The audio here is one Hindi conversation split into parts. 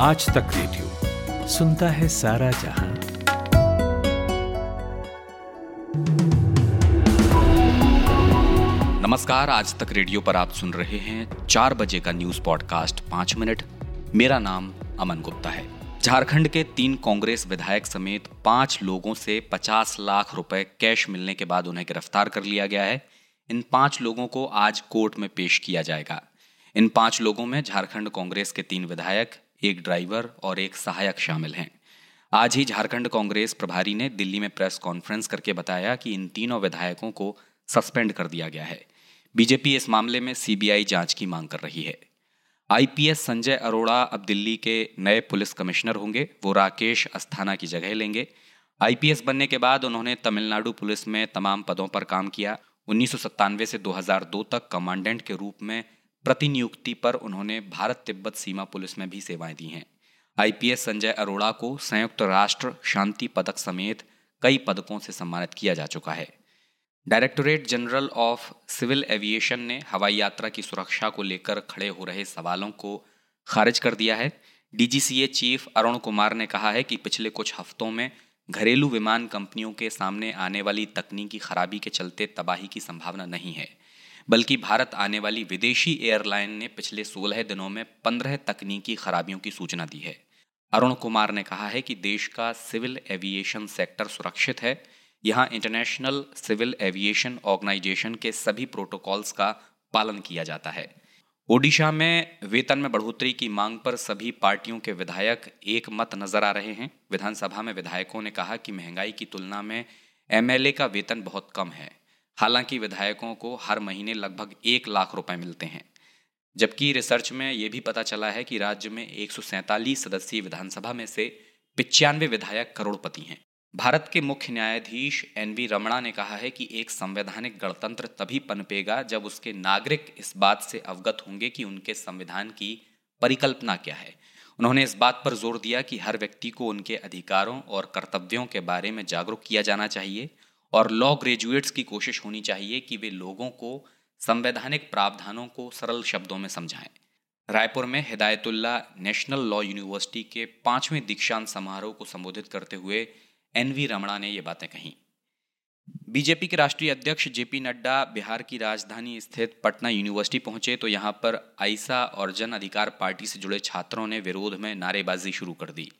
आज तक रेडियो सुनता है सारा जहाँ। नमस्कार, आज तक रेडियो पर आप सुन रहे हैं चार बजे का न्यूज़ पॉडकास्ट पाँच मिनट। मेरा नाम अमन गुप्ता है। झारखंड के तीन कांग्रेस विधायक समेत पाँच लोगों से 50 लाख रुपए कैश मिलने के बाद उन्हें गिरफ़्तार कर लिया गया है। इन पाँच लोगों को आज कोर्ट में पेश किया जाएगा। इन पाँच लोगों में झारखंड कांग्रेस के तीन विधायक एक ड्राइवर और एक सहायक शामिल हैं। आज ही झारखंड कांग्रेस प्रभारी ने दिल्ली में प्रेस कॉन्फ्रेंस करके बताया कि इन तीनों विधायकों को सस्पेंड कर दिया गया है। बीजेपी इस मामले में सीबीआई जाँच की मांग कर रही है। आईपीएस संजय अरोड़ा अब दिल्ली के नए पुलिस कमिश्नर होंगे। वो राकेश अस्थाना की जगह लेंगे। आईपीएस बनने के बाद उन्होंने तमिलनाडु पुलिस में तमाम पदों पर काम किया। उन्नीस सौ सत्तानवे से 2002 तक कमांडेंट के रूप में प्रतिनियुक्ति पर उन्होंने भारत तिब्बत सीमा पुलिस में भी सेवाएँ दी हैं। आईपीएस संजय अरोड़ा को संयुक्त राष्ट्र शांति पदक समेत कई पदकों से सम्मानित किया जा चुका है। Directorate general of civil aviation ने हवाई यात्रा की सुरक्षा को लेकर खड़े हो रहे सवालों को खारिज कर दिया है। डीजीसीए चीफ अरुण कुमार ने कहा है कि पिछले कुछ हफ्तों में घरेलू विमान कंपनियों के सामने आने वाली तकनीकी खराबी के चलते तबाही की संभावना नहीं है। बल्कि भारत आने वाली विदेशी एयरलाइन ने पिछले 16 दिनों में 15 तकनीकी खराबियों की सूचना दी है। अरुण कुमार ने कहा है कि देश का सिविल एविएशन सेक्टर सुरक्षित है। यहाँ इंटरनेशनल सिविल एविएशन ऑर्गेनाइजेशन के सभी प्रोटोकॉल्स का पालन किया जाता है। ओडिशा में वेतन में बढ़ोतरी की मांग पर सभी पार्टियों के विधायक एक मत नज़र आ रहे हैं। विधानसभा में विधायकों ने कहा कि महँगाई की तुलना में एमएलए का वेतन बहुत कम है। हालाँकि विधायकों को हर महीने लगभग एक लाख रुपए मिलते हैं। जबकि रिसर्च में ये भी पता चला है कि राज्य में एक सौ सैंतालीस सदस्यीय विधानसभा में से पिचानवे विधायक करोड़पति हैं। भारत के मुख्य न्यायाधीश एन वी रमणा ने कहा है कि एक संवैधानिक गणतंत्र तभी पनपेगा जब उसके नागरिक इस बात से अवगत होंगे कि उनके संविधान की परिकल्पना क्या है। उन्होंने इस बात पर ज़ोर दिया कि हर व्यक्ति को उनके अधिकारों और कर्तव्यों के बारे में जागरूक किया जाना चाहिए। और लॉ ग्रेजुएट्स की कोशिश होनी चाहिए कि वे लोगों को संवैधानिक प्रावधानों को सरल शब्दों में समझाएँ। रायपुर में हिदायतुल्ला नेशनल लॉ यूनिवर्सिटी के पाँचवें दीक्षांत समारोह को संबोधित करते हुए एन वी रमणा ने ये बातें कही। बीजेपी के राष्ट्रीय अध्यक्ष जेपी नड्डा बिहार की राजधानी स्थित पटना यूनिवर्सिटी पहुँचे तो यहाँ पर आइसा और जन अधिकार पार्टी से जुड़े छात्रों ने विरोध में नारेबाजी शुरू कर दी।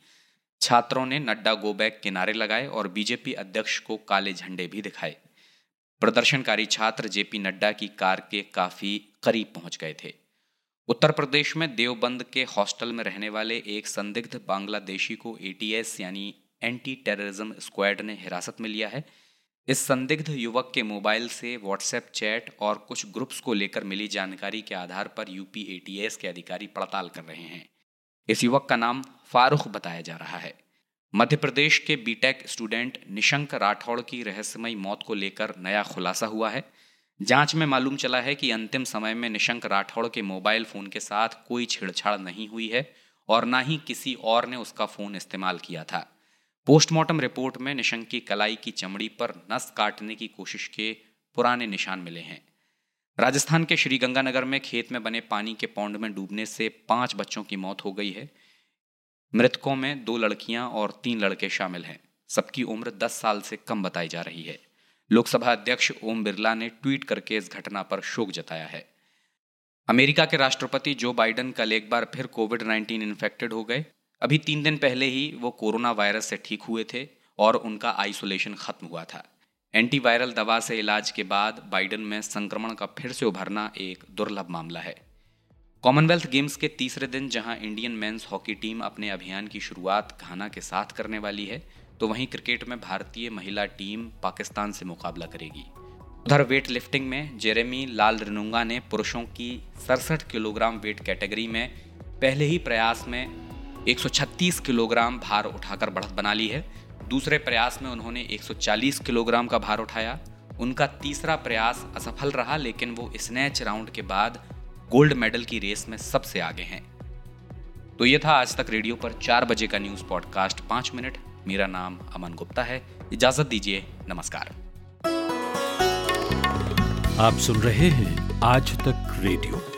छात्रों ने नड्डा गो बैक किनारे लगाए और बीजेपी अध्यक्ष को काले झंडे भी दिखाए। प्रदर्शनकारी छात्र जेपी नड्डा की कार के काफ़ी करीब पहुँच गए थे। उत्तर प्रदेश में देवबंद के हॉस्टल में रहने वाले एक संदिग्ध बांग्लादेशी को एटीएस यानी एंटी टेररिज्म स्क्वाड ने हिरासत में लिया है। इस संदिग्ध युवक के मोबाइल से व्हाट्सएप चैट और कुछ ग्रुप्स को लेकर मिली जानकारी के आधार पर यूपी एटीएस के अधिकारी पड़ताल कर रहे हैं। इस युवक का नाम फारूख बताया जा रहा है। मध्य प्रदेश के बीटेक स्टूडेंट निशंक राठौड़ की रहस्यमयी मौत को लेकर नया खुलासा हुआ है। जाँच में मालूम चला है कि अंतिम समय में निशंक राठौड़ के मोबाइल फ़ोन के साथ कोई छेड़छाड़ नहीं हुई है और ना ही किसी और ने उसका फ़ोन इस्तेमाल किया था। पोस्टमार्टम रिपोर्ट में निशंक की कलाई की चमड़ी पर नस काटने की कोशिश के पुराने निशान मिले हैं। राजस्थान के श्रीगंगानगर में खेत में बने पानी के पौंड में डूबने से पाँच बच्चों की मौत हो गई है। मृतकों में दो लड़कियाँ और तीन लड़के शामिल हैं। सबकी उम्र दस साल से कम बताई जा रही है। लोकसभा अध्यक्ष ओम बिरला ने ट्वीट करके इस घटना पर शोक जताया है। अमेरिका के राष्ट्रपति जो बाइडन कल एक बार फिर कोविड 19 इन्फेक्टेड हो गए। अभी तीन दिन पहले ही वो कोरोना वायरस से ठीक हुए थे और उनका आइसोलेशन खत्म हुआ था। एंटीवायरल दवा से इलाज के बाद बाइडन में संक्रमण का फिर से उभरना एक दुर्लभ मामला है। कॉमनवेल्थ गेम्स के तीसरे दिन जहाँ इंडियन मेंस हॉकी टीम अपने अभियान की शुरुआत घाना के साथ करने वाली है तो वहीं क्रिकेट में भारतीय महिला टीम पाकिस्तान से मुकाबला करेगी। उधर वेट लिफ्टिंग में जेरेमी लाल रिनुंगा ने पुरुषों की सड़सठ किलोग्राम वेट कैटेगरी में पहले ही प्रयास में 136 किलोग्राम भार उठाकर बढ़त बना ली है दूसरे प्रयास में उन्होंने 140 किलोग्राम का भार उठाया। उनका तीसरा प्रयास असफल रहा, लेकिन वो स्नैच राउंड के बाद गोल्ड मेडल की रेस में सबसे आगे हैं। तो ये था आज तक रेडियो पर चार बजे का न्यूज़ पॉडकास्ट, पाँच मिनट। मेरा नाम अमन गुप्ता है। इजाज़त दीजिए। नमस्कार। आप सुन रहे हैं आज तक रेडियो।